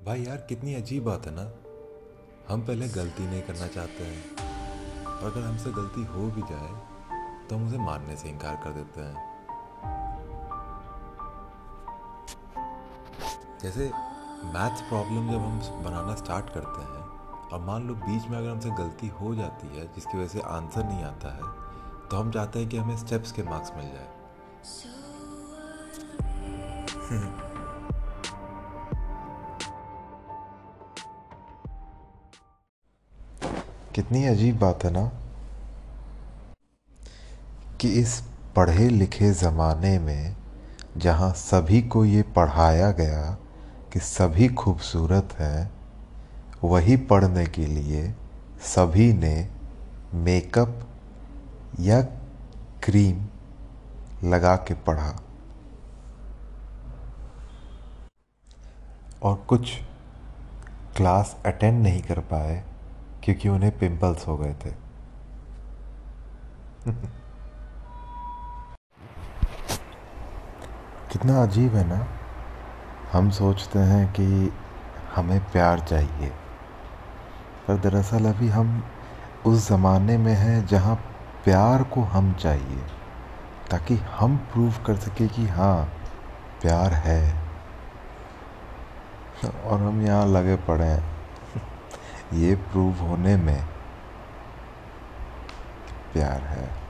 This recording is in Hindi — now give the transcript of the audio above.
भाई यार, कितनी अजीब बात है ना। हम पहले गलती नहीं करना चाहते हैं। और अगर हमसे गलती हो भी जाए तो हम उसे मानने से इनकार कर देते हैं। जैसे मैथ्स प्रॉब्लम जब हम बनाना स्टार्ट करते हैं और मान लो बीच में अगर हमसे गलती हो जाती है, जिसकी वजह से आंसर नहीं आता है तो हम चाहते हैं कि हमें स्टेप्स के मार्क्स मिल जाए। कितनी अजीब बात है ना, कि इस पढ़े लिखे ज़माने में जहाँ सभी को ये पढ़ाया गया कि सभी खूबसूरत हैं, वही पढ़ने के लिए सभी ने मेकअप या क्रीम लगा के पढ़ा। और कुछ क्लास अटेंड नहीं कर पाए क्योंकि उन्हें पिंपल्स हो गए थे। कितना अजीब है ना? हम सोचते हैं कि हमें प्यार चाहिए। पर दरअसल अभी हम उस ज़माने में हैं जहाँ प्यार को हम चाहिए, ताकि हम प्रूव कर सकें कि हाँ प्यार है। और हम यहाँ लगे पड़े हैं। ये प्रूव होने में प्यार है।